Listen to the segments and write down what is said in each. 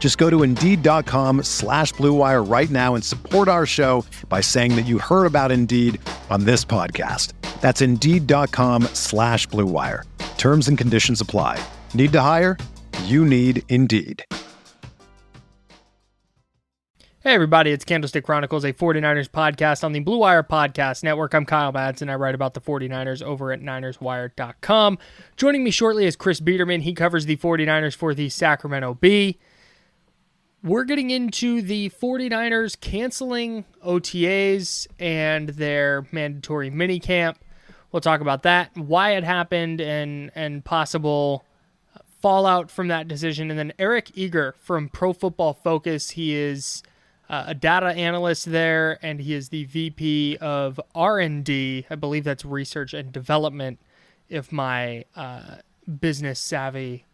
Just go to Indeed.com slash BlueWire right now and support our show by saying that you heard about Indeed on this podcast. That's Indeed.com slash BlueWire. Terms and conditions apply. Need to hire? You need Indeed. Hey, everybody, it's Candlestick Chronicles, a 49ers podcast on the Blue Wire Podcast Network. I'm Kyle Madsen. I write about the 49ers over at NinersWire.com. Joining me shortly is Chris Biderman. He covers the 49ers for the Sacramento Bee. We're getting into the 49ers canceling OTAs and their mandatory minicamp. We'll talk about that, why it happened, and, and possible fallout from that decision. And then Eric Eager from Pro Football Focus. He is uh, a data analyst there, and he is the VP of R&D. I believe that's research and development. If my uh, business savvy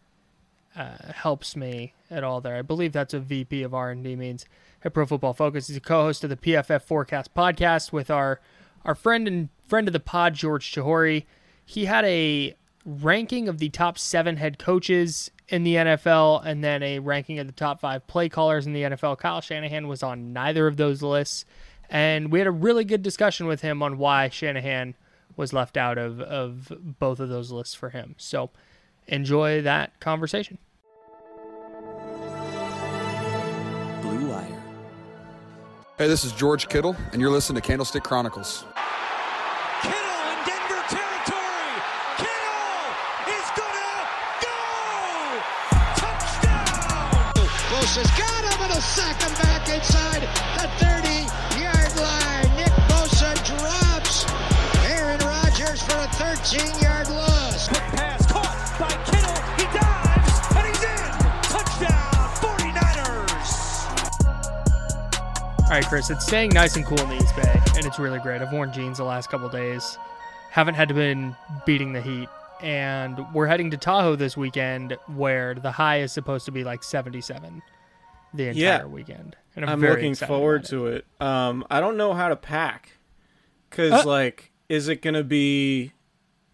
uh, helps me at all there, I believe that's a VP of R&D means at Pro Football Focus. He's a co-host of the PFF Forecast podcast with our our friend and friend of the pod, George Chahrouri. He had a ranking of the top seven head coaches in the NFL and then a ranking of the top five play callers in the NFL. Kyle Shanahan was on neither of those lists. And we had a really good discussion with him on why Shanahan was left out of, of both of those lists for him. So enjoy that conversation. Hey, this is George Kittle, and you're listening to Candlestick Chronicles. Kittle in Denver territory. Kittle is gonna go. Touchdown. Bosa's got him and a sack him back inside the 30 yard line. Nick Bosa drops Aaron Rodgers for a 13 yard loss. All right, Chris, it's staying nice and cool in the East Bay, and it's really great. I've worn jeans the last couple days. Haven't had to been beating the heat. And we're heading to Tahoe this weekend where the high is supposed to be like 77 the entire Yeah. weekend. And I'm, I'm looking forward about to it. Um, I don't know how to pack, cause Uh. like, is it gonna be,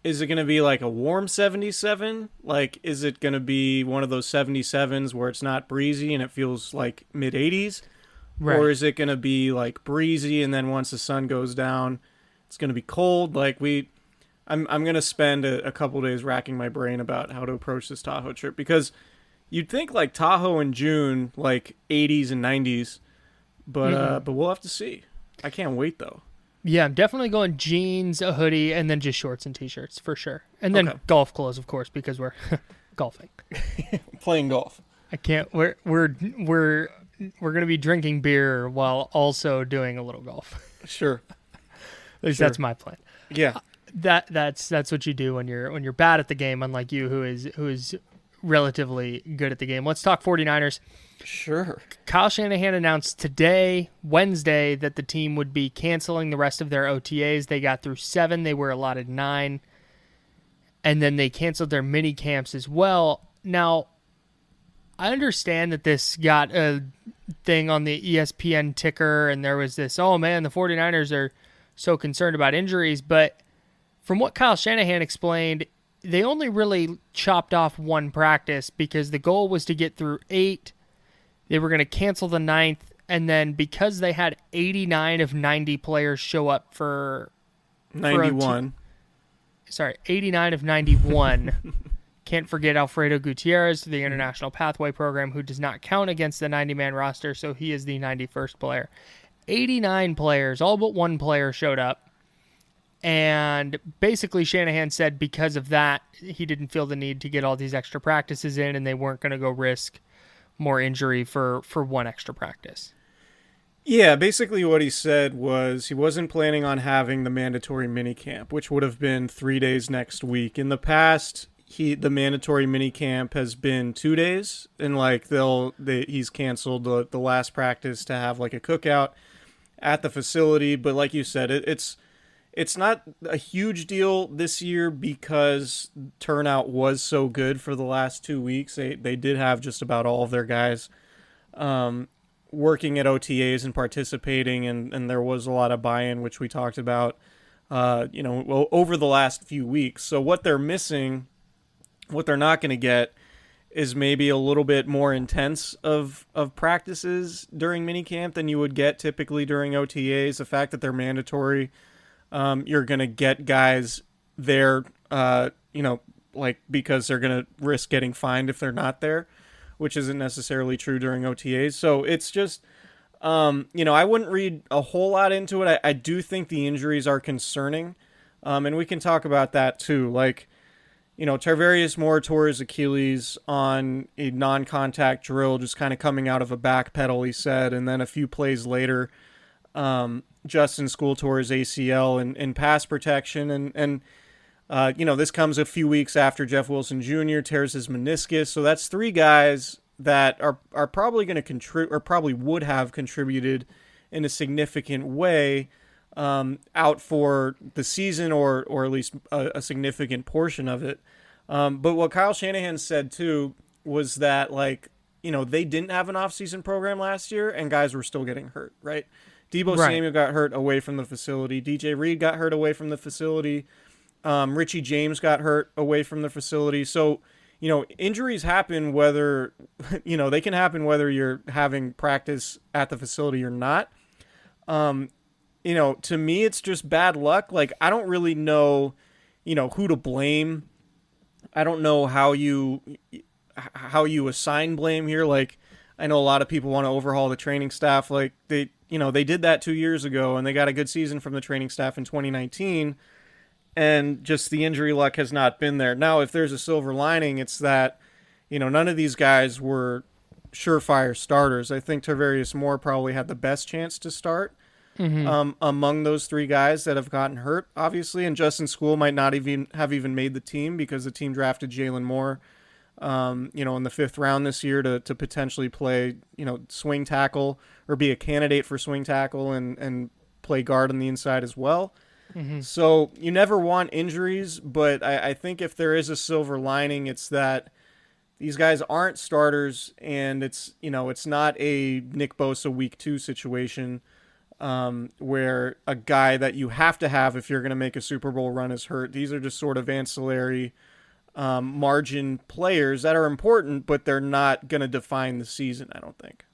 is it gonna be like a warm 77? Like, is it gonna be one of those 77s where it's not breezy and it feels like mid 80s, Right. or is it gonna be like breezy and then once the sun goes down, it's gonna be cold? Like we, I'm I'm gonna spend a, a couple days racking my brain about how to approach this Tahoe trip because you'd think like Tahoe in June, like 80s and 90s, but uh, Mm-hmm. but we'll have to see. I can't wait though. Yeah, I'm definitely going jeans, a hoodie, and then just shorts and t-shirts for sure. And then Okay. golf clothes, of course, because we're golfing. Playing golf. I can't. We're we're we're we're gonna be drinking beer while also doing a little golf. Sure. At least Sure. that's my plan. Yeah. Uh, that that's that's what you do when you're when you're bad at the game, unlike you, who is who is relatively good at the game. Let's talk 49ers. Sure. Kyle Shanahan announced today, Wednesday, that the team would be canceling the rest of their OTAs. They got through seven, they were allotted nine, and then they canceled their mini camps as well. Now, I understand that this got a thing on the ESPN ticker, and there was this, oh man, the 49ers are so concerned about injuries, but from what Kyle Shanahan explained, they only really chopped off one practice because the goal was to get through eight. They were going to cancel the ninth, and then because they had 89 of 90 players show up for, 91. sorry, 89 of 91. Can't forget Alfredo Gutierrez, to the mm-hmm. International Pathway Program, who does not count against the 90 man roster, so he is the 91st player. 89 players, all but one player showed up. And basically, Shanahan said because of that, he didn't feel the need to get all these extra practices in, and they weren't going to go risk more injury for for one extra practice. Yeah, basically what he said was he wasn't planning on having the mandatory mini camp, which would have been three days next week. In the past, he the mandatory mini camp has been two days, and like they'll they, he's canceled the the last practice to have like a cookout at the facility. But like you said, it, it's it's not a huge deal this year because turnout was so good for the last two weeks. They they did have just about all of their guys um, working at OTAs and participating, and, and there was a lot of buy-in, which we talked about, uh, you know, over the last few weeks. So what they're missing, what they're not going to get, is maybe a little bit more intense of of practices during minicamp than you would get typically during OTAs. The fact that they're mandatory, um, you're going to get guys there, uh, you know, like because they're going to risk getting fined if they're not there which isn't necessarily true during OTAs. So it's just, um, you know, I wouldn't read a whole lot into it. I, I do think the injuries are concerning, um, and we can talk about that too. Like, you know, Tarvarius Moore Achilles on a non-contact drill, just kind of coming out of a back pedal. He said, and then a few plays later, um, Justin Skule tore his ACL in, in pass protection, and and uh, you know, this comes a few weeks after Jeff Wilson Jr. tears his meniscus. So that's three guys that are are probably going to contribute or probably would have contributed in a significant way um, out for the season or or at least a, a significant portion of it. Um, but what Kyle Shanahan said too was that like you know they didn't have an offseason program last year and guys were still getting hurt, right? Deebo right. Samuel got hurt away from the facility. DJ Reed got hurt away from the facility. Um, Richie James got hurt away from the facility. So, you know, injuries happen whether, you know, they can happen whether you're having practice at the facility or not. Um, you know, to me, it's just bad luck. Like, I don't really know, you know, who to blame. I don't know how you how you assign blame here. Like, I know a lot of people want to overhaul the training staff. Like they, you know, they did that two years ago, and they got a good season from the training staff in 2019 and just the injury luck has not been there. Now, if there's a silver lining, it's that you know none of these guys were surefire starters. I think Tarvarius Moore probably had the best chance to start mm-hmm. um, among those three guys that have gotten hurt, obviously. And Justin Skule might not even have even made the team because the team drafted Jaylon Moore, um, you know, in the fifth round this year to to potentially play, you know, swing tackle or be a candidate for swing tackle and and play guard on the inside as well. Mm-hmm. So you never want injuries, but I, I think if there is a silver lining, it's that these guys aren't starters, and it's you know it's not a Nick Bosa week two situation um, where a guy that you have to have if you're going to make a Super Bowl run is hurt. These are just sort of ancillary um, margin players that are important, but they're not going to define the season. I don't think.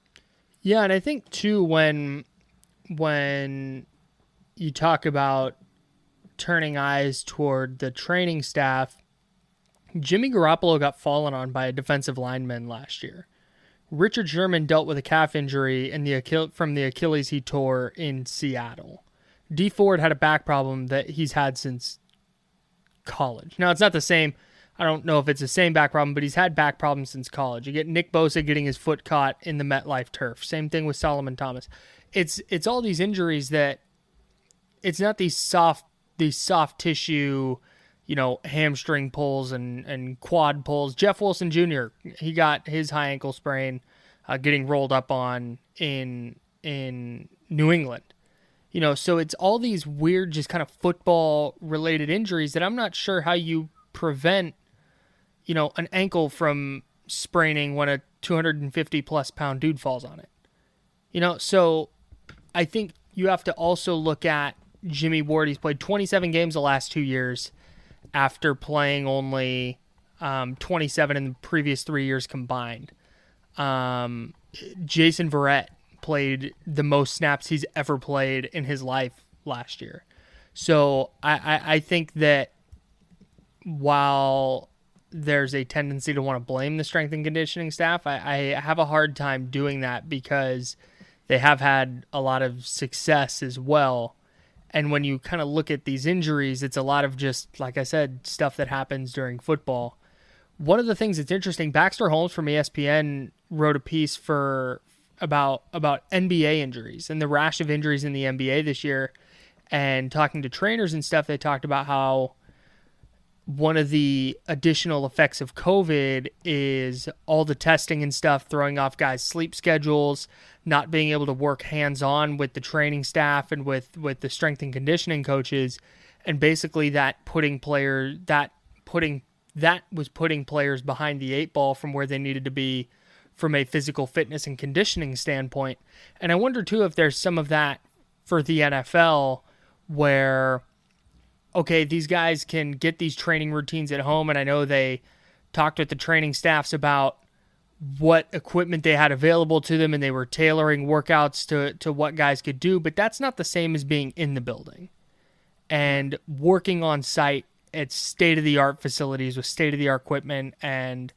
Yeah, and I think too when when you talk about turning eyes toward the training staff, Jimmy Garoppolo got fallen on by a defensive lineman last year. Richard Sherman dealt with a calf injury in the Achille- from the Achilles he tore in Seattle. Dee Ford had a back problem that he's had since college. Now, it's not the same. I don't know if it's the same back problem, but he's had back problems since college. You get Nick Bosa getting his foot caught in the MetLife turf. Same thing with Solomon Thomas. It's it's all these injuries that it's not these soft these soft tissue, you know, hamstring pulls and, and quad pulls. Jeff Wilson Jr. he got his high ankle sprain uh, getting rolled up on in in New England. You know, so it's all these weird, just kind of football related injuries that I'm not sure how you prevent, you know, an ankle from spraining when a 250 plus pound dude falls on it. You know, so I think you have to also look at Jimmy Ward. He's played 27 games the last two years after playing only um, 27 in the previous three years combined. Um, Jason Verrett played the most snaps he's ever played in his life last year. So I, I, I think that while there's a tendency to want to blame the strength and conditioning staff, I, I have a hard time doing that because they have had a lot of success as well And when you kind of look at these injuries, it's a lot of just, like I said, stuff that happens during football. One of the things that's interesting, Baxter Holmes from ESPN wrote a piece for about about NBA injuries and the rash of injuries in the NBA this year. And talking to trainers and stuff, they talked about how one of the additional effects of COVID is all the testing and stuff throwing off guys' sleep schedules, not being able to work hands on with the training staff and with, with the strength and conditioning coaches, and basically that putting player that putting that was putting players behind the eight ball from where they needed to be from a physical fitness and conditioning standpoint. And I wonder too if there's some of that for the NFL where okay, these guys can get these training routines at home, and I know they talked with the training staffs about what equipment they had available to them, and they were tailoring workouts to to what guys could do. But that's not the same as being in the building and working on site at state of the art facilities with state of the art equipment and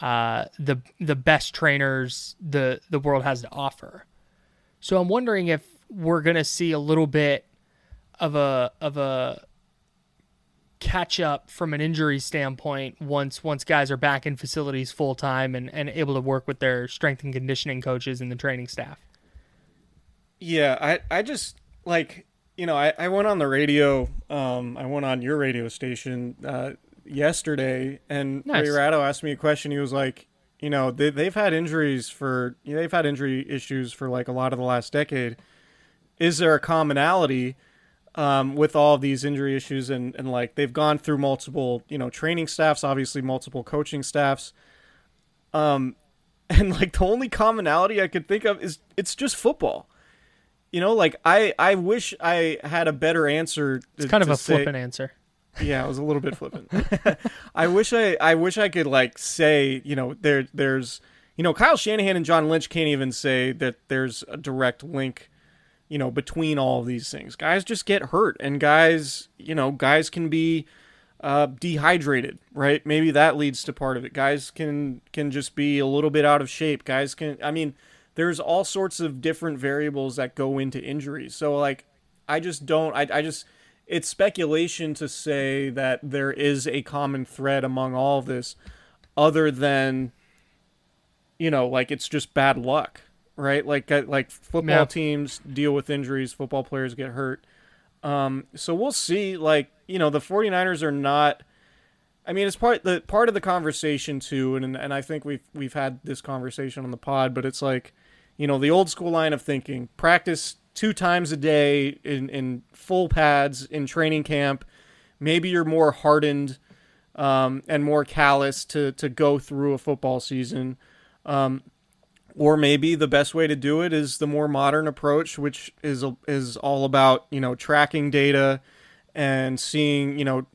uh, the the best trainers the the world has to offer. So I'm wondering if we're gonna see a little bit of a of a catch up from an injury standpoint once once guys are back in facilities full time and, and able to work with their strength and conditioning coaches and the training staff. Yeah, I I just like you know I, I went on the radio. Um, I went on your radio station uh, yesterday, and Nice. Ray Ratto asked me a question. He was like, you know, they, they've had injuries for they've had injury issues for like a lot of the last decade. Is there a commonality um, with all of these injury issues and and like they've gone through multiple you know training staffs, obviously multiple coaching staffs. Um, and like the only commonality I could think of is it's just football. You know, like I I wish I had a better answer. It's kind of a flippant answer. Yeah, it was a little bit flippant. I wish I I wish I could like say, you know, there there's you know, Kyle Shanahan and John Lynch can't even say that there's a direct link, you know, between all of these things. Guys just get hurt and guys, you know, guys can be uh, dehydrated, right? Maybe that leads to part of it. Guys can can just be a little bit out of shape. Guys can I mean, there's all sorts of different variables that go into injuries. So like I just don't I I just it's speculation to say that there is a common thread among all of this other than you know like it's just bad luck right like uh, like football Yeah. teams deal with injuries football players get hurt um so we'll see like you know the 49ers are not I mean, it's part the part of the conversation too, and and I think we've we've had this conversation on the pod, but it's like, you know, the old school line of thinking: practice two times a day in in full pads in training camp. Maybe you're more hardened um, and more callous to to go through a football season. Um, or maybe the best way to do it is the more modern approach, which is is all about you know tracking data and seeing you know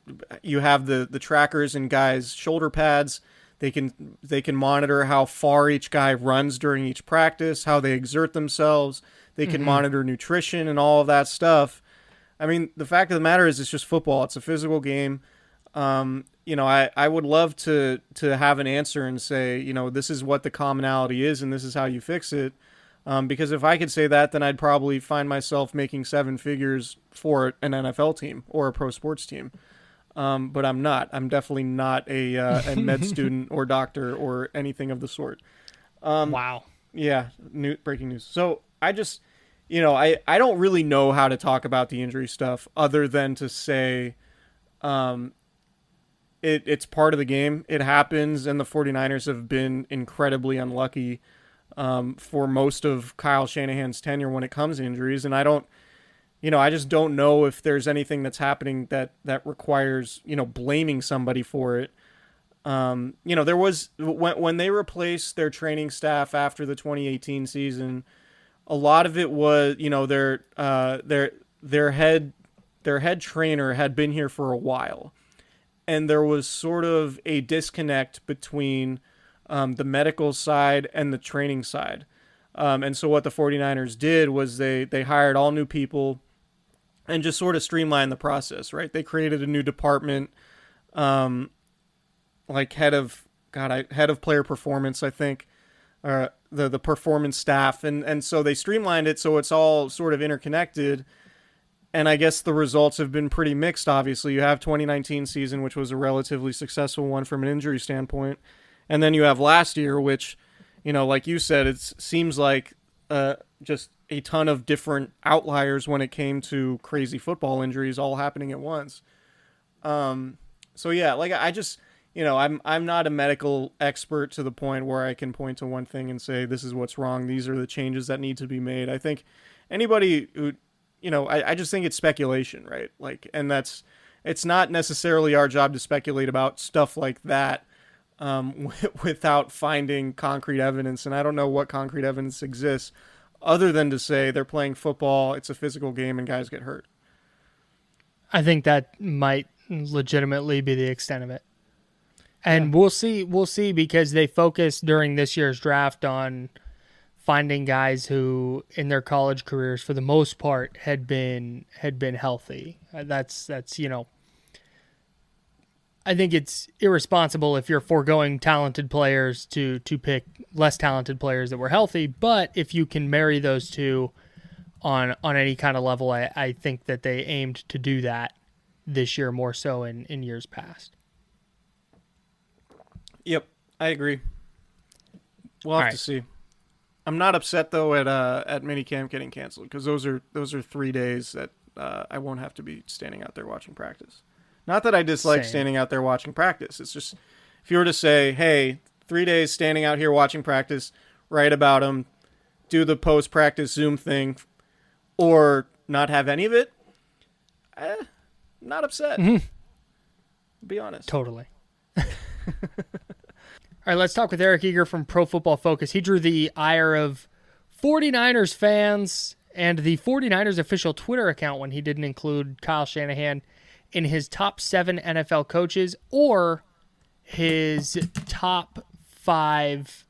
you have the the trackers and guys shoulder pads. They can they can monitor how far each guy runs during each practice how they exert themselves. They can monitor nutrition and all of that stuff. I mean the fact of the matter is it's just football. It's a physical game. Um, you know I, I would love to to have an answer and say you know this is what the commonality is and this is how you fix it um, because if I could say that, then I'd probably find myself making seven figures for an NFL team or a pro sports team. Um, but I'm not. I'm definitely not a, uh, a med student or doctor or anything of the sort. Um, wow. Yeah, new, breaking news. So I just, you know, I, I don't really know how to talk about the injury stuff other than to say um, it, it's part of the game. It happens, and the 49ers have been incredibly unlucky um, for most of Kyle Shanahan's tenure when it comes to injuries. And I don't, you know, I just don't know if there's anything that's happening that that requires, you know, blaming somebody for it. Um, you know, there was when when they replaced their training staff after the 2018 season, a lot of it was, you know, their uh, their their head their head trainer had been here for a while, and there was sort of a disconnect between um, the medical side and the training side. Um, and so what the 49ers did was they they hired all new people and just sort of streamlined the process, right? They created a new department um, like head of god, I head of player performance, I think. Uh, the the performance staff and and so they streamlined it so it's all sort of interconnected and I guess the results have been pretty mixed. Obviously, you have 2019 season, which was a relatively successful one from an injury standpoint, and then you have last year, which, you know, like you said, it seems like uh, just a ton of different outliers when it came to crazy football injuries all happening at once. Um, so yeah, like I just, you know, I'm I'm not a medical expert to the point where I can point to one thing and say this is what's wrong. These are the changes that need to be made. I think anybody who you know, I, I just think it's speculation, right? Like, and that's it's not necessarily our job to speculate about stuff like that um, without finding concrete evidence. And I don't know what concrete evidence exists other than to say they're playing football, it's a physical game, and guys get hurt. I think that might legitimately be the extent of it. And yeah. we'll see we'll see because they focused during this year's draft on finding guys who in their college careers for the most part had been had been healthy. Uh, that's that's you know I think it's irresponsible if you're foregoing talented players to to pick less talented players that were healthy, but if you can marry those two on on any kind of level, I, I think that they aimed to do that this year more so in, in years past. Yep, I agree. We'll have right. to see. I'm not upset though at uh, at minicamp getting canceled because those are those are three days that uh, I won't have to be standing out there watching practice. Not that I dislike Same. standing out there watching practice. It's just if you were to say, "Hey, three days standing out here watching practice, write about them, do the post practice Zoom thing, or not have any of it," eh, not upset. Mm-hmm. Be honest. Totally. All right, let's talk with Eric Eager from Pro Football Focus. He drew the ire of 49ers fans and the 49ers official Twitter account when he didn't include Kyle Shanahan in his top seven NFL coaches or his top five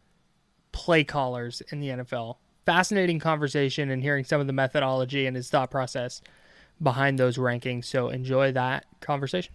play callers in the NFL. Fascinating conversation and hearing some of the methodology and his thought process behind those rankings. So enjoy that conversation.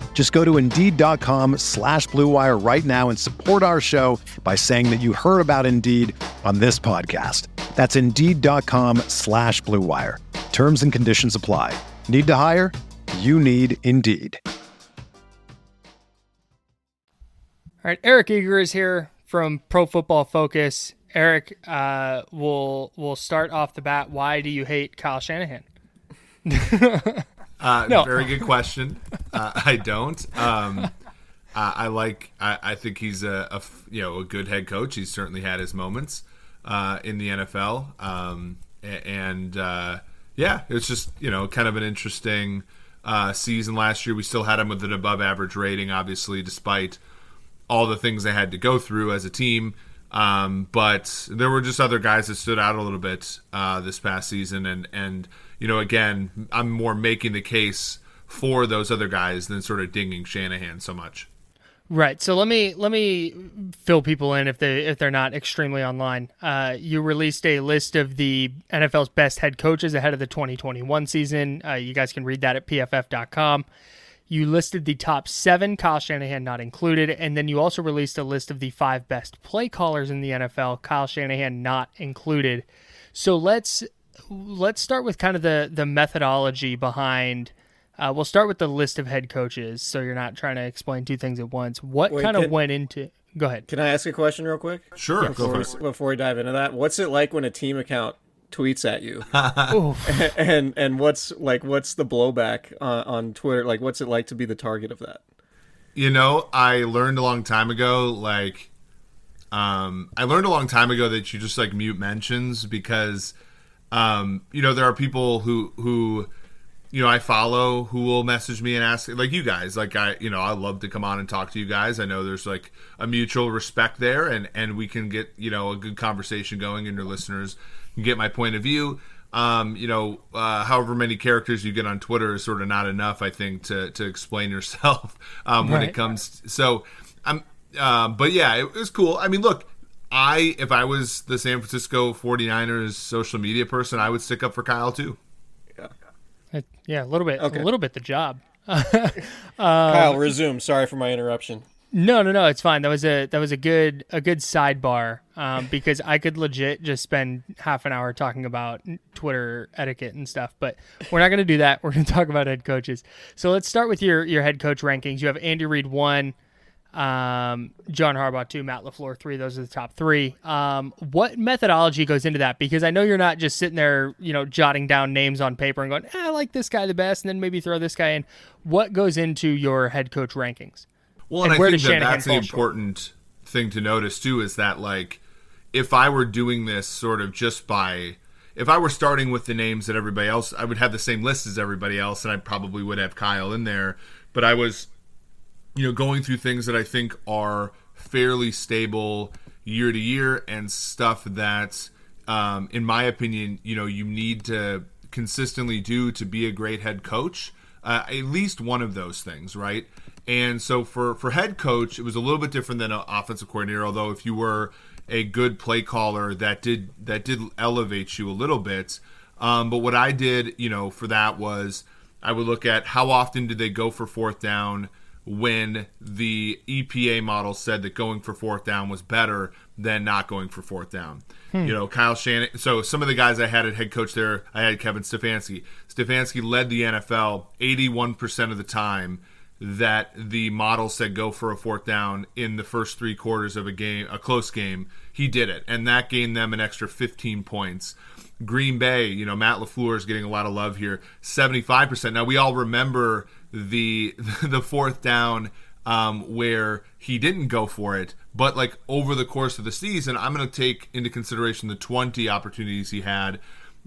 Just go to Indeed.com slash BlueWire right now and support our show by saying that you heard about Indeed on this podcast. That's Indeed.com slash BlueWire. Terms and conditions apply. Need to hire? You need Indeed. All right, Eric Eager is here from Pro Football Focus. Eric, uh, we'll we'll start off the bat. Why do you hate Kyle Shanahan? Uh, no. Very good question. Uh, I don't. Um, I, I, like. I, I, think he's a, a, you know a good head coach. He's certainly had his moments uh, in the NFL, um, and uh, yeah, it's just you know kind of an interesting uh, season last year. We still had him with an above average rating, obviously, despite all the things they had to go through as a team. Um, but there were just other guys that stood out a little bit uh, this past season, and and you know, again, I'm more making the case for those other guys than sort of dinging Shanahan so much. Right. So let me let me fill people in if they if they're not extremely online. Uh, you released a list of the NFL's best head coaches ahead of the 2021 season. Uh, you guys can read that at pff.com. You listed the top seven, Kyle Shanahan not included, and then you also released a list of the five best play callers in the NFL, Kyle Shanahan not included. So let's let's start with kind of the the methodology behind. Uh, we'll start with the list of head coaches, so you're not trying to explain two things at once. What Wait, kind of went into? Go ahead. Can I ask a question real quick? Sure. Before, we, before we dive into that, what's it like when a team account tweets at you and, and, and what's like what's the blowback on, on twitter like what's it like to be the target of that you know, I learned a long time ago, like, um, I learned a long time ago that you just like mute mentions because, um, you know, there are people who who, you know, I follow who will message me and ask, like you guys, like I, you know, I love to come on and talk to you guys. I know there's like a mutual respect there, and and we can get you know a good conversation going, and your listeners can get my point of view um, you know, uh, however many characters you get on Twitter is sort of not enough, I think, to to explain yourself um, when Right. it comes. so, I'm, uh, but yeah, it, was cool. I mean, look, I if I was the San Francisco 49ers social media person, I would stick up for Kyle too. It- yeah, a little bit, Okay. a little bit the job. Kyle, resume. Sorry for my interruption. No, no, no, it's fine. That was a that was a good a good sidebar um, because I could legit just spend half an hour talking about Twitter etiquette and stuff, but we're not going to do that. We're going to talk about head coaches. So let's start with your your head coach rankings. You have Andy Reid one, um, John Harbaugh two, Matt Lafleur three. Those are the top three. Um, what methodology goes into that? Because I know you're not just sitting there, you know, jotting down names on paper and going, eh, I like this guy the best, and then maybe throw this guy in. What goes into your head coach rankings? Well, And and, I think that that's the fall short? important thing to notice too is that like if I were doing this sort of just by if I were starting with the names that everybody else, I would have the same list as everybody else, and I probably would have Kyle in there. But I was, you know, going through things that I think are fairly stable year to year and stuff that, um, in my opinion, you know, you need to consistently do to be a great head coach. Uh, at least one of those things, right? And so for for head coach, it was a little bit different than an offensive coordinator. Although if you were a good play caller, that did that did elevate you a little bit. Um, but what I did, you know, for that was I would look at how often did they go for fourth down when the EPA model said that going for fourth down was better than not going for fourth down. Hmm. You know, Kyle Shanahan. So some of the guys I had at head coach there, I had Kevin Stefanski. Stefanski led the NFL 81% of the time that the model said go for a fourth down in the first three quarters of a game, a close game. He did it, and that gained them an extra 15 points. Green Bay, you know, Matt LaFleur is getting a lot of love here. 75%. Now we all remember the the fourth down um, where he didn't go for it, but like over the course of the season, I'm going to take into consideration the 20 opportunities he had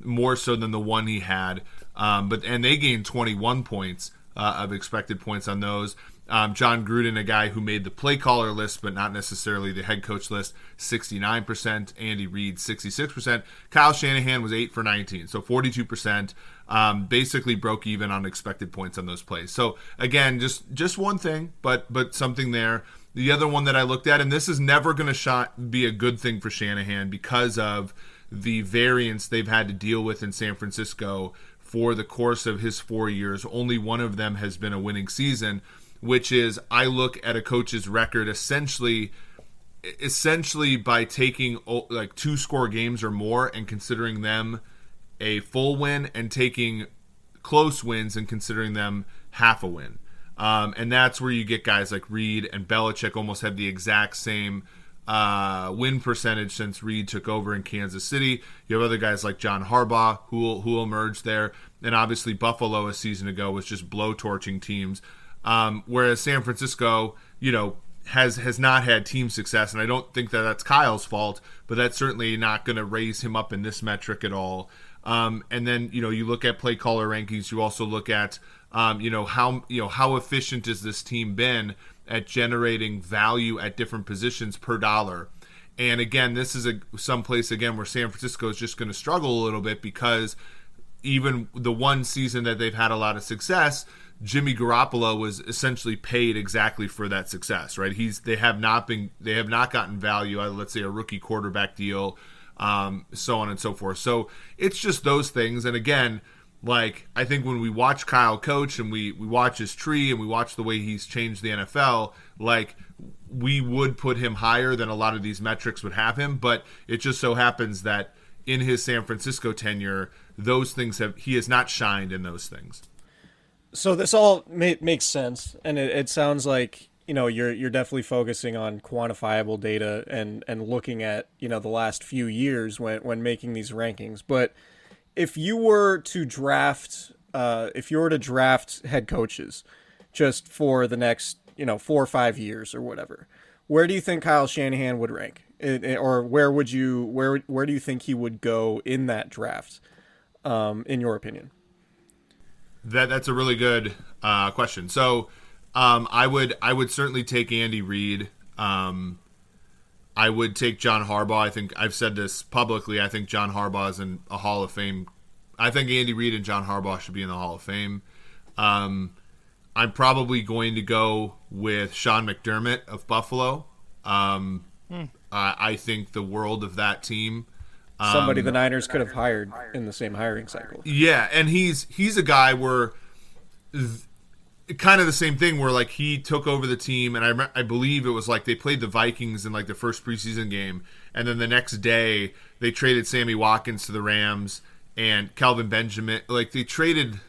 more so than the one he had. Um, but and they gained 21 points uh, of expected points on those. Um, Jon Gruden, a guy who made the play caller list, but not necessarily the head coach list, 69%. Andy Reid, 66%. Kyle Shanahan was 8 for 19, so 42%. Um, basically broke even on expected points on those plays. So again, just just one thing, but but something there. The other one that I looked at, and this is never going to shot be a good thing for Shanahan because of the variance they've had to deal with in San Francisco for the course of his four years. Only one of them has been a winning season, which is I look at a coach's record essentially essentially by taking like two score games or more and considering them a full win and taking close wins and considering them half a win. Um, and that's where you get guys like Reid and Belichick almost have the exact same uh, win percentage since Reid took over in Kansas City. You have other guys like John Harbaugh who who will emerge there, and obviously Buffalo a season ago was just blowtorching teams. Um, whereas San Francisco, you know, has has not had team success, and I don't think that that's Kyle's fault, but that's certainly not going to raise him up in this metric at all. Um, and then you know you look at play caller rankings. You also look at um, you know how you know how efficient has this team been at generating value at different positions per dollar. And again, this is a some place again where San Francisco is just going to struggle a little bit because even the one season that they've had a lot of success, Jimmy Garoppolo was essentially paid exactly for that success, right? He's they have not been they have not gotten value out of let's say a rookie quarterback deal, um, so on and so forth. So it's just those things. And again, like I think when we watch Kyle coach and we we watch his tree and we watch the way he's changed the NFL, like we would put him higher than a lot of these metrics would have him. But it just so happens that in his San Francisco tenure, those things have he has not shined in those things. So this all ma- makes sense, and it, it sounds like you know you're you're definitely focusing on quantifiable data and and looking at you know the last few years when when making these rankings. But if you were to draft, uh, if you were to draft head coaches, just for the next you know four or five years or whatever. Where do you think Kyle Shanahan would rank, It- it- or where would you where where do you think he would go in that draft? Um, in your opinion, That that's a really good uh, question. So, um, I would I would certainly take Andy Reid. Um, I would take John Harbaugh. I think I've said this publicly. I think John Harbaugh is in a Hall of Fame. I think Andy Reid and John Harbaugh should be in the Hall of Fame. Um, I'm probably going to go with Sean McDermott of Buffalo. Um, I, I think the world of that team. somebody Um, the Niners could have hired in the same hiring cycle. Yeah, and he's he's a guy where th- kind of the same thing where like he took over the team and I I believe it was like they played the Vikings in like the first preseason game and then the next day they traded Sammy Watkins to the Rams and Kelvin Benjamin like they traded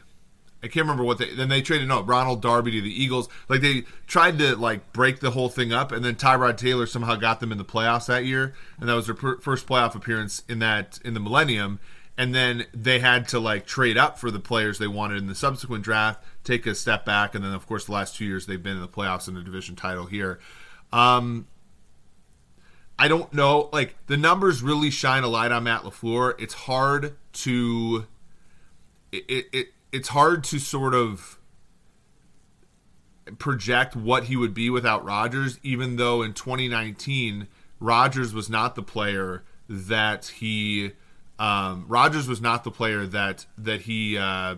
I can't remember what they then they traded no Ronald Darby to the Eagles. Like they tried to like break the whole thing up, and then Tyrod Taylor somehow got them in the playoffs that year, and that was their per- first playoff appearance in that in the Millennium. And then they had to like trade up for the players they wanted in the subsequent draft, take a step back, and then of course the last two years they've been in the playoffs and the division title here. Um, I don't know. Like the numbers really shine a light on Matt Lafleur. It's hard to it, it, it it's hard to sort of project what he would be without Rodgers, even though in 2019 Rodgers was not the player that he um, Rodgers was not the player that that he uh,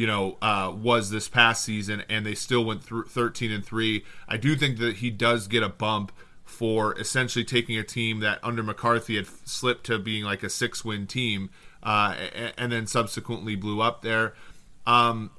you know uh, was this past season, and they still went through 13 and three. I do think that he does get a bump for essentially taking a team that under McCarthy had slipped to being like a six win team, uh, a- and then subsequently blew up there. Um,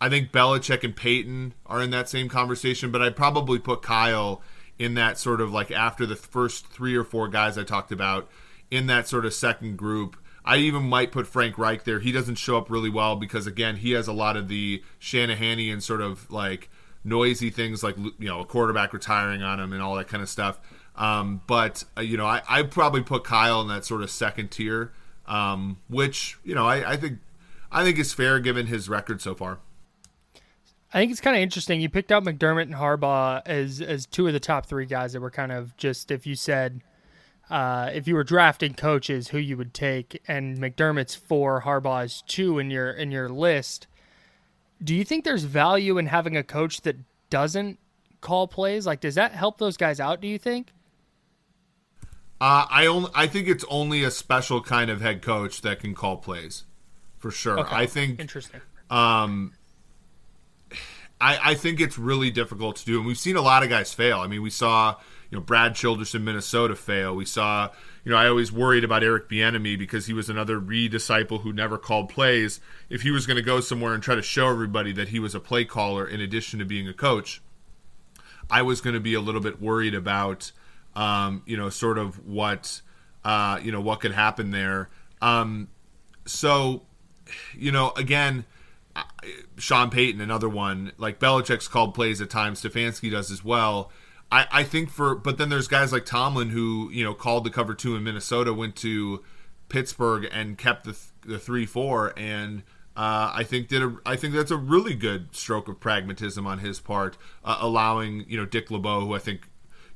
I think Belichick and Payton are in that same conversation, but I'd probably put Kyle in that sort of like after the first three or four guys I talked about in that sort of second group. I even might put Frank Reich there. He doesn't show up really well because again, he has a lot of the Shanahanian sort of like noisy things like you know a quarterback retiring on him and all that kind of stuff. Um, but uh, you know, I I probably put Kyle in that sort of second tier, um, which you know I, I think I think is fair given his record so far. I think it's kind of interesting. You picked out McDermott and Harbaugh as as two of the top three guys that were kind of just if you said uh, if you were drafting coaches who you would take, and McDermott's four, Harbaugh's two in your in your list. Do you think there's value in having a coach that doesn't call plays? Like, does that help those guys out? Do you think? Uh, I only I think it's only a special kind of head coach that can call plays, for sure. Okay. I think Interesting. um, I, I think it's really difficult to do, and we've seen a lot of guys fail. I mean, we saw you know Brad Childress in Minnesota fail. We saw you know I always worried about Eric Bieniemy because he was another Reid disciple who never called plays. If he was going to go somewhere and try to show everybody that he was a play caller in addition to being a coach, I was going to be a little bit worried about um, you know sort of what uh, you know what could happen there. Um, so you know again. Sean Payton, another one. Like Belichick's called plays at times. Stefanski does as well. I, I think for, but then there's guys like Tomlin who you know called the cover two in Minnesota, went to Pittsburgh and kept the the three four, and uh, I think did a, I think that's a really good stroke of pragmatism on his part, uh, allowing you know Dick LeBeau, who I think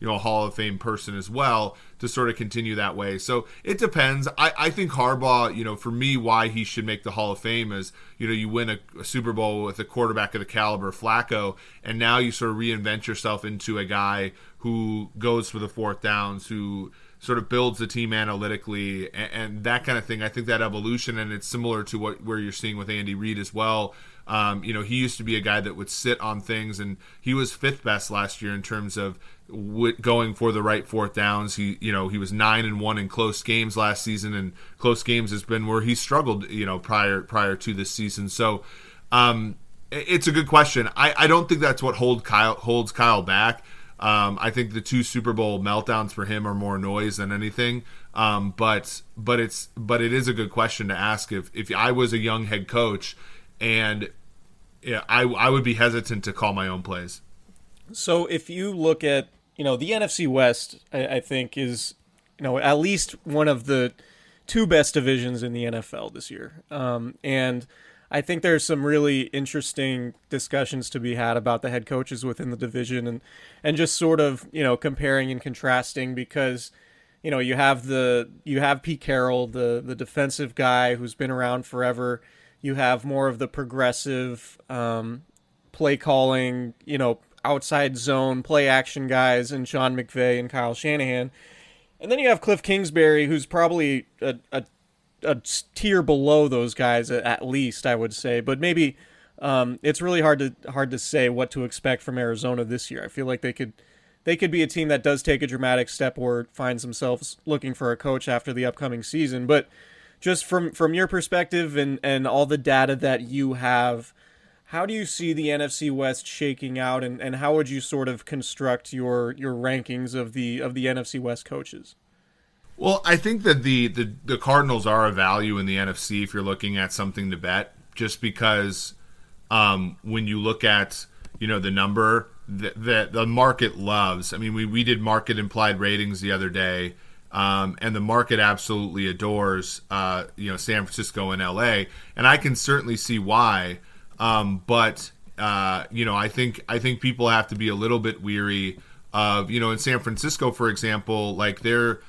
you know a Hall of Fame person as well, to sort of continue that way. So it depends. I, I think Harbaugh, you know, for me, why he should make the Hall of Fame is, you know, you win a, a Super Bowl with a quarterback of the caliber Flacco, and now you sort of reinvent yourself into a guy who goes for the fourth downs, who sort of builds the team analytically and, and that kind of thing. I think that evolution, and it's similar to what where you're seeing with Andy Reid as well. Um, you know, he used to be a guy that would sit on things, and he was fifth best last year in terms of w- going for the right fourth downs. He, you know, he was nine and one in close games last season, and close games has been where he struggled. You know, prior prior to this season. So, um, it's a good question. I, I don't think that's what hold Kyle holds Kyle back. Um, I think the two Super Bowl meltdowns for him are more noise than anything. Um, but but it's but it is a good question to ask if if I was a young head coach and yeah, I I would be hesitant to call my own plays. So if you look at, you know, the NFC West, I, I think is, you know, at least one of the two best divisions in the NFL this year. Um, and I think there's some really interesting discussions to be had about the head coaches within the division and and just sort of you know comparing and contrasting because you know you have the you have Pete Carroll the the defensive guy who's been around forever. You have more of the progressive um, play calling, you know, outside zone play action guys and Sean McVay and Kyle Shanahan. And then you have Cliff Kingsbury, who's probably a, a a tier below those guys at least, I would say. But maybe um, it's really hard to hard to say what to expect from Arizona this year. I feel like they could they could be a team that does take a dramatic step or finds themselves looking for a coach after the upcoming season. But just from from your perspective and and all the data that you have. How do you see the NFC West shaking out, and, and how would you sort of construct your your rankings of the of the NFC West coaches? Well, I think that the, the the Cardinals are a value in the NFC if you're looking at something to bet, just because um, when you look at you know the number that the, the market loves. I mean, we we did market implied ratings the other day. Um, and the market absolutely adores, uh, you know, San Francisco and LA, and I can certainly see why. Um, but uh, you know, I think I think people have to be a little bit weary of, you know, in San Francisco, for example, like they're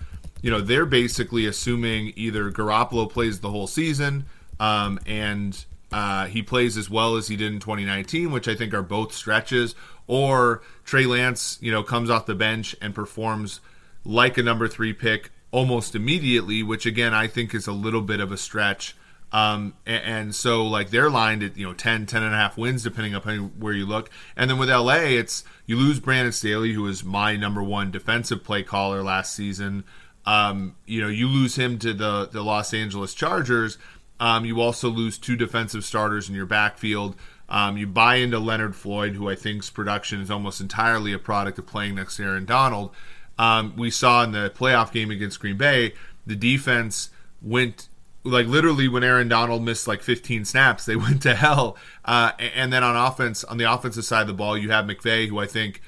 you know, they're basically assuming either Garoppolo plays the whole season um, and uh, he plays as well as he did in 2019, which I think are both stretches, or Trey Lance, you know, comes off the bench and performs like a number three pick almost immediately, which again I think is a little bit of a stretch. Um, and, and, so like they're lined at you know 10 10 and a half wins depending upon where you look and then with la it's you lose brandon staley who was my number one defensive play caller last season um, you know, you lose him to the the Los Angeles Chargers. Um, you also lose two defensive starters in your backfield. Um, you buy into Leonard Floyd, who I think's production is almost entirely a product of playing next to Aaron Donald. Um, we saw in the playoff game against Green Bay, the defense went like literally when Aaron Donald missed like 15 snaps, they went to hell. Uh, and then on offense, on the offensive side of the ball, you have McVay, who I think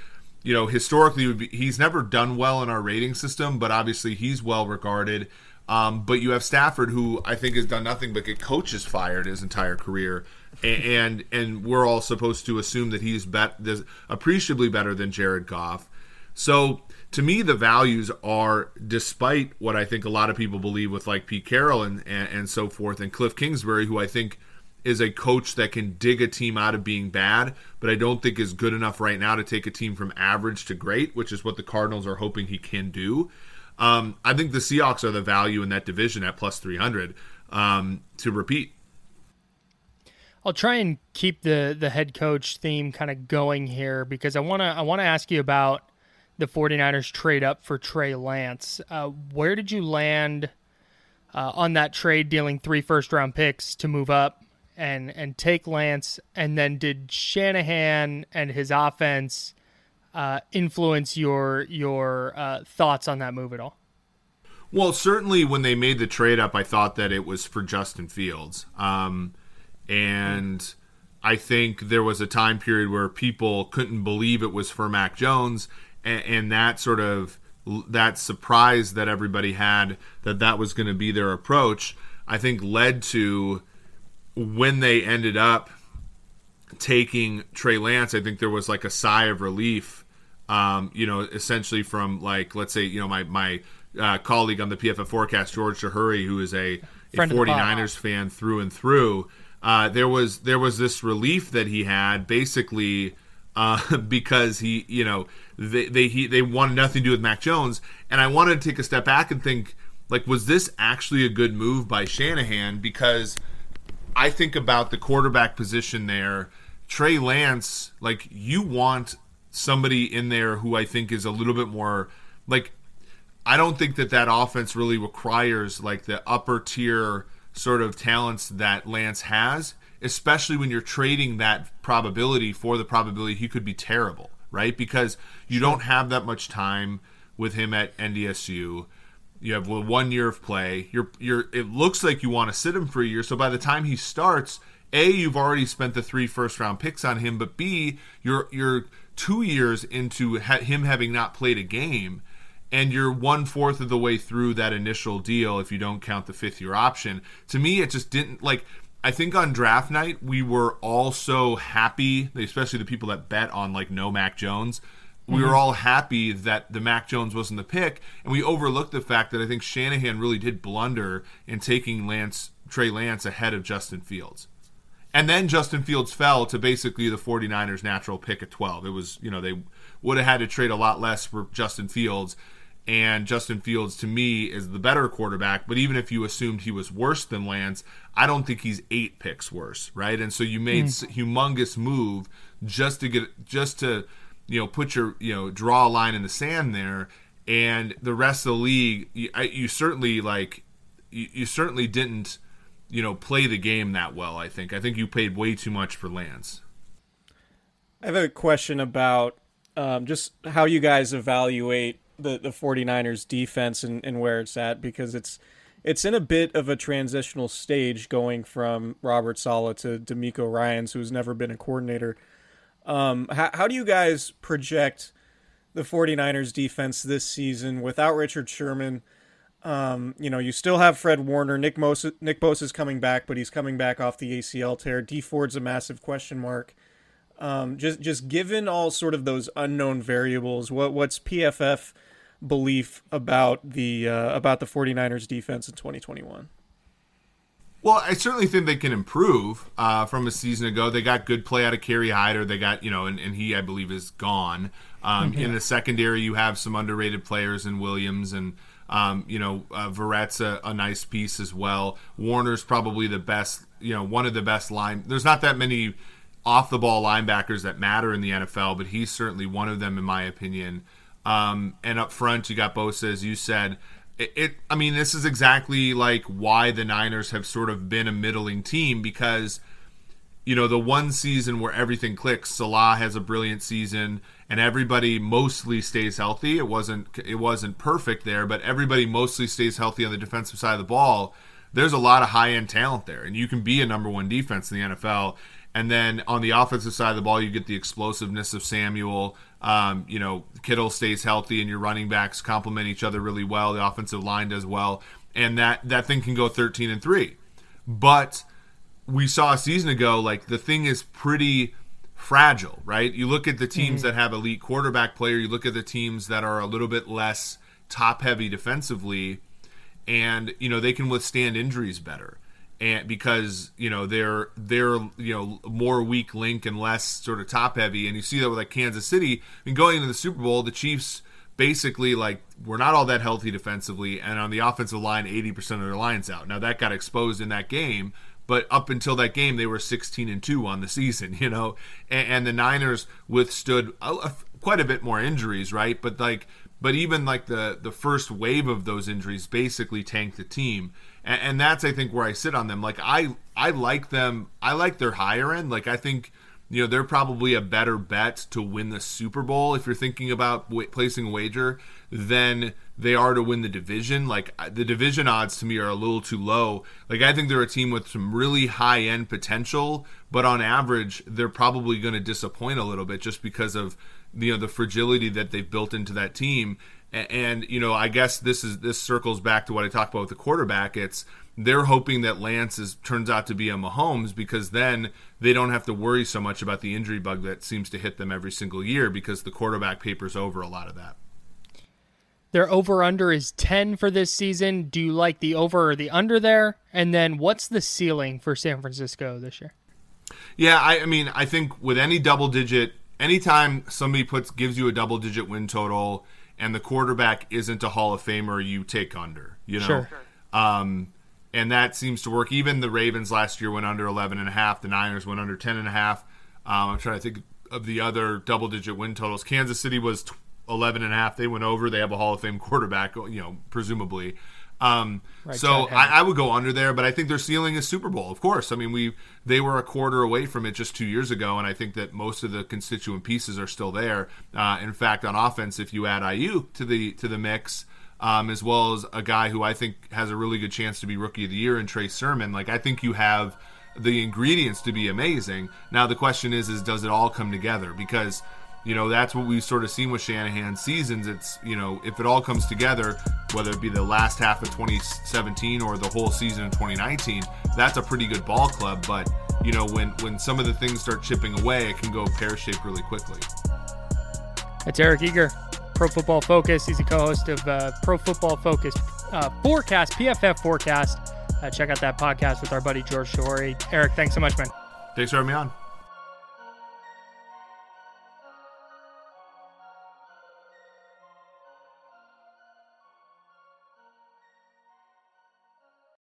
you know, historically be, he's never done well in our rating system, but obviously he's well regarded. Um, but you have Stafford, who I think has done nothing but get coaches fired his entire career, and and, and we're all supposed to assume that he's bet appreciably better than Jared Goff. So to me, the values are, despite what I think a lot of people believe with like Pete Carroll and, and, and so forth, and Cliff Kingsbury, who I think is a coach that can dig a team out of being bad, but I don't think is good enough right now to take a team from average to great, which is what the Cardinals are hoping he can do. Um, I think the Seahawks are the value in that division at plus 300 um, to repeat. I'll try and keep the the head coach theme kind of going here because I want to I want to ask you about the 49ers trade up for Trey Lance. Uh, where did you land uh, on that trade dealing three first round picks to move up and and take Lance, and then did Shanahan and his offense uh, influence your your uh, thoughts on that move at all? Well, certainly when they made the trade up, I thought that it was for Justin Fields, um, and I think there was a time period where people couldn't believe it was for Mac Jones, and, and that sort of that surprise that everybody had that that was going to be their approach, I think led to when they ended up taking Trey Lance, I think there was like a sigh of relief. Um, you know, essentially from like let's say you know my my uh, colleague on the PFF forecast, George Chahrouri, who is a, a 49ers fan through and through. Uh, there was there was this relief that he had basically uh, because he you know they they he, they wanted nothing to do with Mac Jones, and I wanted to take a step back and think like was this actually a good move by Shanahan because I think about the quarterback position there. Trey Lance, like you want somebody in there who I think is a little bit more like I don't think that that offense really requires like the upper tier sort of talents that Lance has, especially when you're trading that probability for the probability he could be terrible, right? Because you don't have that much time with him at NDSU. You have one year of play. You're you're. It looks like you want to sit him for a year. So by the time he starts, a you've already spent the three first round picks on him. But b you're you're two years into ha- him having not played a game, and you're one fourth of the way through that initial deal if you don't count the fifth year option. To me, it just didn't like. I think on draft night we were all so happy, especially the people that bet on like no Mac Jones. We were mm-hmm. all happy that the Mac Jones wasn't the pick, and we overlooked the fact that I think Shanahan really did blunder in taking Lance Trey Lance ahead of Justin Fields. And then Justin Fields fell to basically the 49ers natural pick at 12. It was, you know, they would have had to trade a lot less for Justin Fields. And Justin Fields, to me, is the better quarterback. But even if you assumed he was worse than Lance, I don't think he's eight picks worse, right? And so you made hmm. s humongous move just to get, just to, you know, put your, you know, draw a line in the sand there. And the rest of the league, you, I, you certainly like, you, you certainly didn't, you know, play the game that well. I think. I think you paid way too much for Lance. I have a question about um, just how you guys evaluate the, the 49ers defense and, and where it's at because it's it's in a bit of a transitional stage going from Robert Saleh to DeMeco Ryans, who's never been a coordinator. Um, how, how do you guys project the 49ers defense this season without Richard Sherman? Um, you know, you still have Fred Warner. Nick Bosa, Nick Bosa is coming back, but he's coming back off the ACL tear. Dee Ford's a massive question mark. Um, just just given all sort of those unknown variables, what what's PFF belief about the uh, about the 49ers defense in 2021? Well, I certainly think they can improve uh, from a season ago. They got good play out of Kerry Hyder. They got, you know, and, and he, I believe, is gone. Um, In the secondary, you have some underrated players in Williams and, um, you know, uh, Verrett's a, a nice piece as well. Warner's probably the best, you know, one of the best line. There's not that many off the ball linebackers that matter in the NFL, but he's certainly one of them, in my opinion. Um, and up front, you got Bosa, as you said. It, it, I mean, this is exactly like why the Niners have sort of been a middling team because, you know, the one season where everything clicks, Saleh has a brilliant season, and everybody mostly stays healthy. It wasn't it wasn't perfect there, but everybody mostly stays healthy on the defensive side of the ball. There's a lot of high end talent there, and you can be a number one defense in the NFL. And then on the offensive side of the ball, you get the explosiveness of Samuel. Um, you know, Kittle stays healthy, and your running backs complement each other really well. The offensive line does well, and that that thing can go 13 and three. But we saw a season ago, like the thing is pretty fragile, right? You look at the teams that have elite quarterback player. You look at the teams that are a little bit less top heavy defensively, and you know they can withstand injuries better and because you know they're they're you know more weak link and less sort of top heavy. And you see that with like Kansas City. I mean going into the Super Bowl the Chiefs basically like were not all that healthy defensively. And on the offensive line 80% of their lines out. Now that got exposed in that game. But up until that game they were 16 and 2 on the season you know? And, and the Niners withstood a, a, quite a bit more injuries right? But like but even like the the first wave of those injuries basically tanked the team and, and that's I think where I sit on them. Like I I like them. I like their higher end. Like I think you know they're probably a better bet to win the Super Bowl if you're thinking about w- placing a wager than they are to win the division. Like the division odds to me are a little too low. Like I think they're a team with some really high end potential, but on average they're probably going to disappoint a little bit just because of you know the fragility that they've built into that team and you know i guess this is this circles back to what i talked about with the quarterback it's they're hoping that lance is turns out to be a mahomes because then they don't have to worry so much about the injury bug that seems to hit them every single year because the quarterback papers over a lot of that Their over under is 10 for this season. Do you like the over or the under there? And then what's the ceiling for San Francisco this year? yeah I, I mean i think with any double digit anytime somebody puts gives you a double digit win total and the quarterback isn't a Hall of Famer, you take under. You know, Sure. um, and that seems to work. Even the Ravens last year went under 11 and a half. The Niners went under 10 and a half. Um, I'm trying to think of the other double digit win totals. Kansas City was t- 11 and a half. They went over. They have a Hall of Fame quarterback, you know, presumably. Um, Right, so I, I would go under there, but I think their ceiling is Super Bowl. Of course, I mean we they were a quarter away from it just two years ago, and I think that most of the constituent pieces are still there. Uh, in fact, on offense, if you add Aiyuk to the to the mix, um, as well as a guy who I think has a really good chance to be Rookie of the Year in Trey Sermon, like I think you have the ingredients to be amazing. Now the question is, is does it all come together? Because you know that's what we've sort of seen with Shanahan seasons. It's you know if it all comes together, whether it be the last half of 2017 or the whole season of 2019, that's a pretty good ball club. But you know when when some of the things start chipping away, it can go pear shaped really quickly. That's Eric Eager, Pro Football Focus. He's a co-host of uh, Pro Football Focus uh, Forecast, PFF Forecast. Uh, check out that podcast with our buddy George Chahrouri. Eric, thanks so much, man. Thanks for having me on.